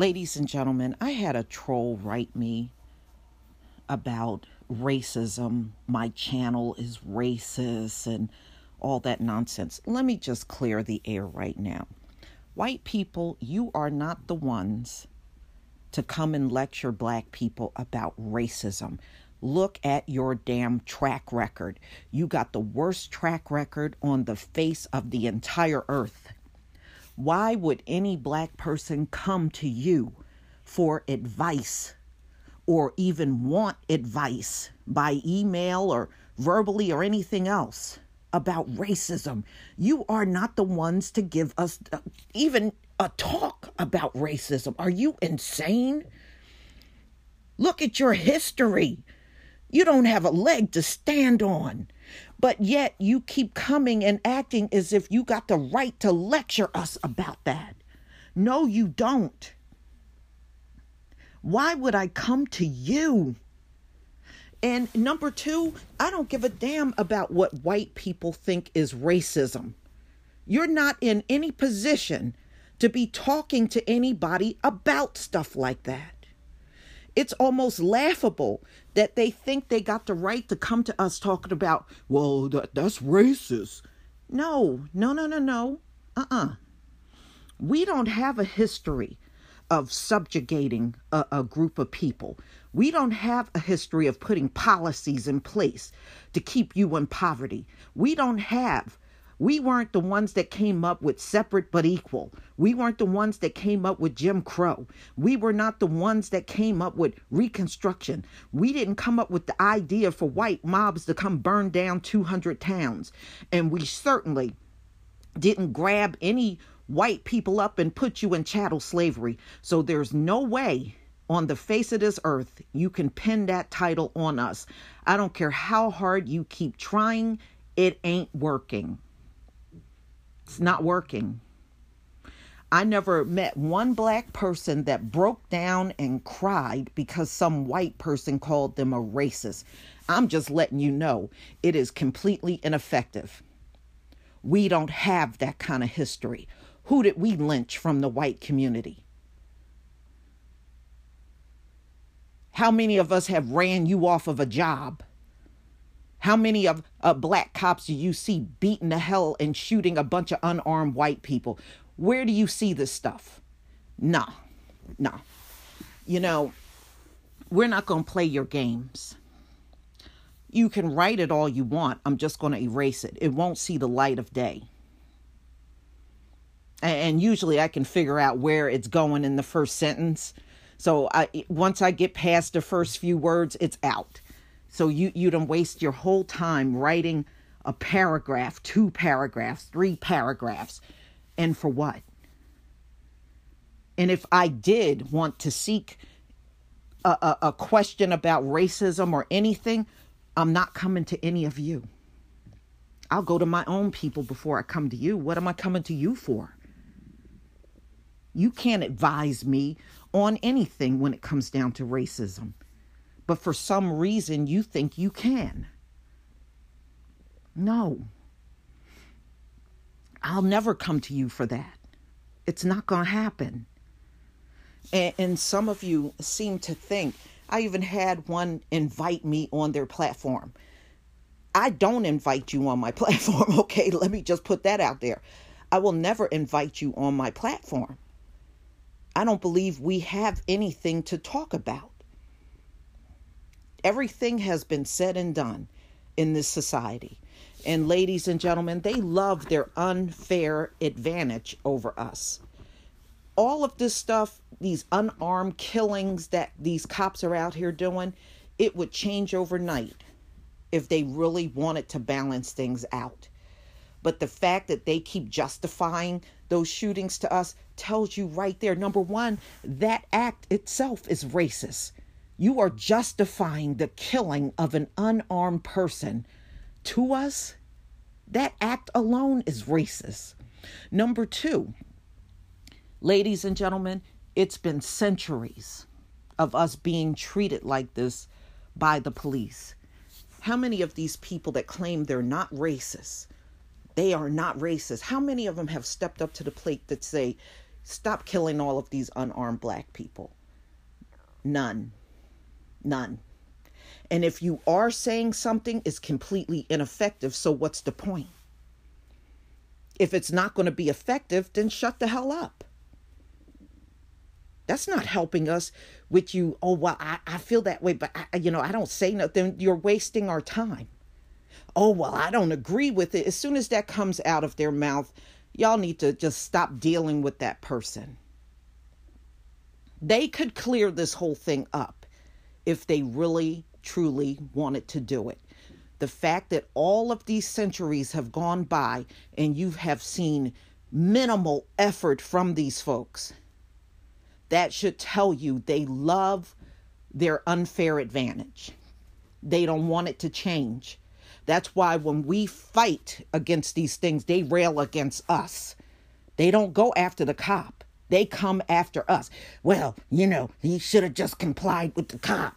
Ladies and gentlemen, I had a troll write me about racism. My channel is racist and all that nonsense. Let me just clear the air right now. White people, you are not the ones to come and lecture black people about racism. Look at your damn track record. You got the worst track record on the face of the entire earth. Why would any black person come to you for advice or even want advice by email or verbally or anything else about racism? You are not the ones to give us uh, even a talk about racism. Are you insane? Look at your history. You don't have a leg to stand on. But yet you keep coming and acting as if you got the right to lecture us about that. No, you don't. Why would I come to you? And number two, I don't give a damn about what white people think is racism. You're not in any position to be talking to anybody about stuff like that. It's almost laughable that they think they got the right to come to us talking about, well, that, that's racist. No, no, no, no, no. Uh uh-uh. uh We don't have a history of subjugating a, a, group of people. We don't have a history of putting policies in place to keep you in poverty. We don't have we weren't the ones that came up with separate but equal. We weren't the ones that came up with Jim Crow. We were not the ones that came up with Reconstruction. We didn't come up with the idea for white mobs to come burn down 200 towns. And we certainly didn't grab any white people up and put you in chattel slavery. So there's no way on the face of this earth you can pin that title on us. I don't care how hard you keep trying, it ain't working. It's not working. I never met one black person that broke down and cried because some white person called them a racist. I'm just letting you know it is completely ineffective. We don't have that kind of history. Who did we lynch from the white community? How many of us have ran you off of a job? How many of uh, black cops do you see beating the hell and shooting a bunch of unarmed white people? Where do you see this stuff? Nah, nah. You know, we're not going to play your games. You can write it all you want. I'm just going to erase it. It won't see the light of day. And usually I can figure out where it's going in the first sentence. So I, once I get past the first few words, it's out. So you you don't waste your whole time writing a paragraph, two paragraphs, three paragraphs, and for what? And if I did want to seek a, a, a question about racism or anything, I'm not coming to any of you. I'll go to my own people before I come to you. What am I coming to you for? You can't advise me on anything when it comes down to racism but for some reason you think you can. No. I'll never come to you for that. It's not going to happen. And, and, some of you seem to think, I even had one invite me on their platform. I don't invite you on my platform, okay? Let me just put that out there. I will never invite you on my platform. I don't believe we have anything to talk about. Everything has been said and done in this society. And ladies and gentlemen, they love their unfair advantage over us. All of this stuff, these unarmed killings that these cops are out here doing, it would change overnight if they really wanted to balance things out. But the fact that they keep justifying those shootings to us tells you right there number one, that act itself is racist. You are justifying the killing of an unarmed person. To us, that act alone is racist. Number two, ladies and gentlemen, it's been centuries of us being treated like this by the police. How many of these people that claim they're not racist, they are not racist, how many of them have stepped up to the plate that say, stop killing all of these unarmed black people? None. None. And if you are saying something is completely ineffective, so what's the point? If it's not going to be effective, then shut the hell up. That's not helping us with you. Oh, well, I, I feel that way, but I, you know, I don't say nothing. You're wasting our time. Oh, well, I don't agree with it. As soon as that comes out of their mouth, y'all need to just stop dealing with that person. They could clear this whole thing up if they really, truly wanted to do it. The fact that all of these centuries have gone by and you have seen minimal effort from these folks that should tell you they love their unfair advantage. They don't want it to change. That's why when we fight against these things, they rail against us. They don't go after the cop, they come after us. Well, you know, he should have just complied with the cop.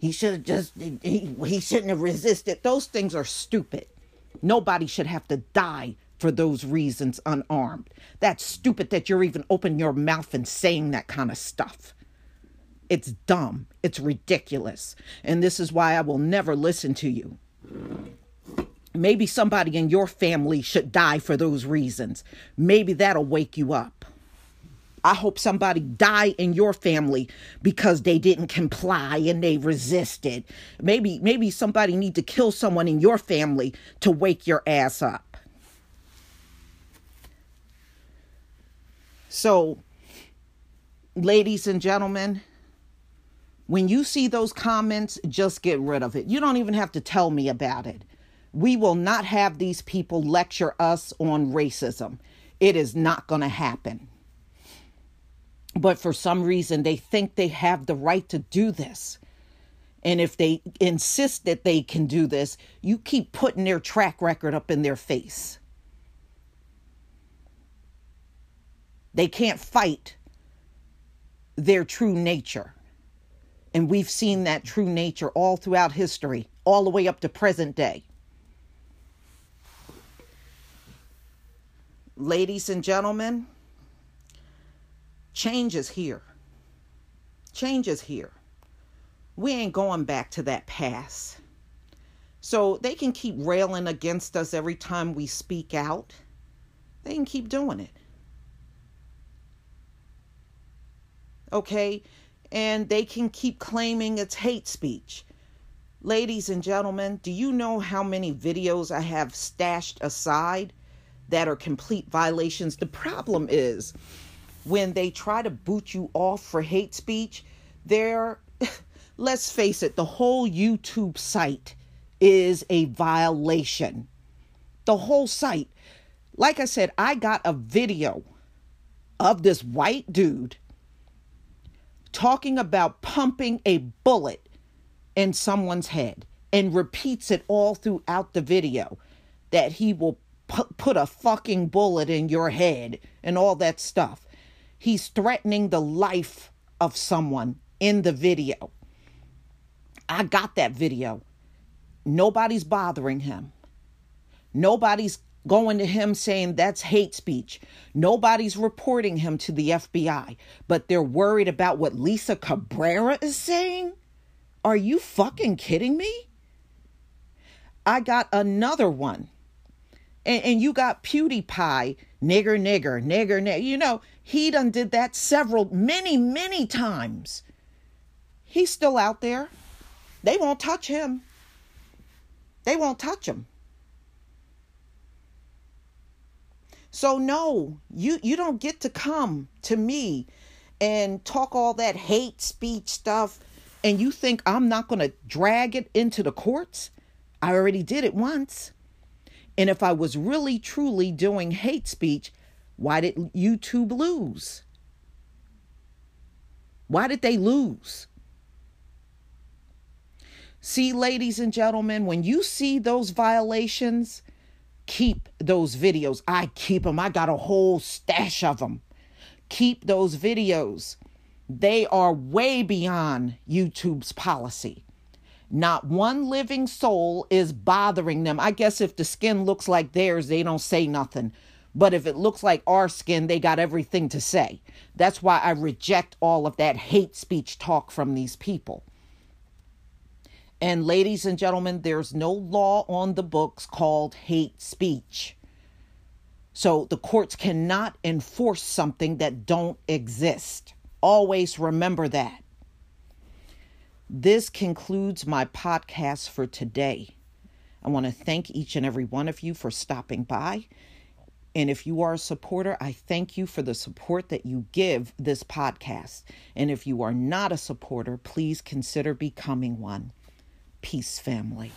He should have just, he, he shouldn't have resisted. Those things are stupid. Nobody should have to die for those reasons unarmed. That's stupid that you're even opening your mouth and saying that kind of stuff. It's dumb. It's ridiculous. And this is why I will never listen to you. Maybe somebody in your family should die for those reasons. Maybe that'll wake you up. I hope somebody die in your family because they didn't comply and they resisted. Maybe maybe somebody need to kill someone in your family to wake your ass up. So, ladies and gentlemen, when you see those comments, just get rid of it. You don't even have to tell me about it. We will not have these people lecture us on racism. It is not going to happen. But for some reason, they think they have the right to do this. And if they insist that they can do this, you keep putting their track record up in their face. They can't fight their true nature. And we've seen that true nature all throughout history, all the way up to present day. Ladies and gentlemen, change is here. Change is here. We ain't going back to that past. So they can keep railing against us every time we speak out. They can keep doing it. okay? And they can keep claiming it's hate speech. Ladies and gentlemen, do you know how many videos I have stashed aside that are complete violations? The problem is when they try to boot you off for hate speech, they're, let's face it, the whole YouTube site is a violation. The whole site. Like I said, I got a video of this white dude talking about pumping a bullet in someone's head and repeats it all throughout the video that he will pu- put a fucking bullet in your head and all that stuff. He's threatening the life of someone in the video. I got that video. Nobody's bothering him. Nobody's going to him saying that's hate speech. Nobody's reporting him to the FBI, but they're worried about what Lisa Cabrera is saying? Are you fucking kidding me? I got another one. And, and you got PewDiePie, nigger, nigger, nigger, nigger. You know, he done did that several, many, many times. He's still out there. They won't touch him. They won't touch him. So no, you you don't get to come to me and talk all that hate speech stuff and you think I'm not going to drag it into the courts? I already did it once. And if I was really truly doing hate speech, why did YouTube lose? Why did they lose? See, ladies and gentlemen, when you see those violations, keep those videos. I keep them. I got a whole stash of them. Keep those videos. They are way beyond YouTube's policy. Not one living soul is bothering them. I guess if the skin looks like theirs, they don't say nothing. But if it looks like our skin, they got everything to say. That's why I reject all of that hate speech talk from these people. And ladies and gentlemen, there's no law on the books called hate speech. So the courts cannot enforce something that don't exist. Always remember that. This concludes my podcast for today. I want to thank each and every one of you for stopping by. And if you are a supporter, I thank you for the support that you give this podcast. And if you are not a supporter, please consider becoming one. Peace, family.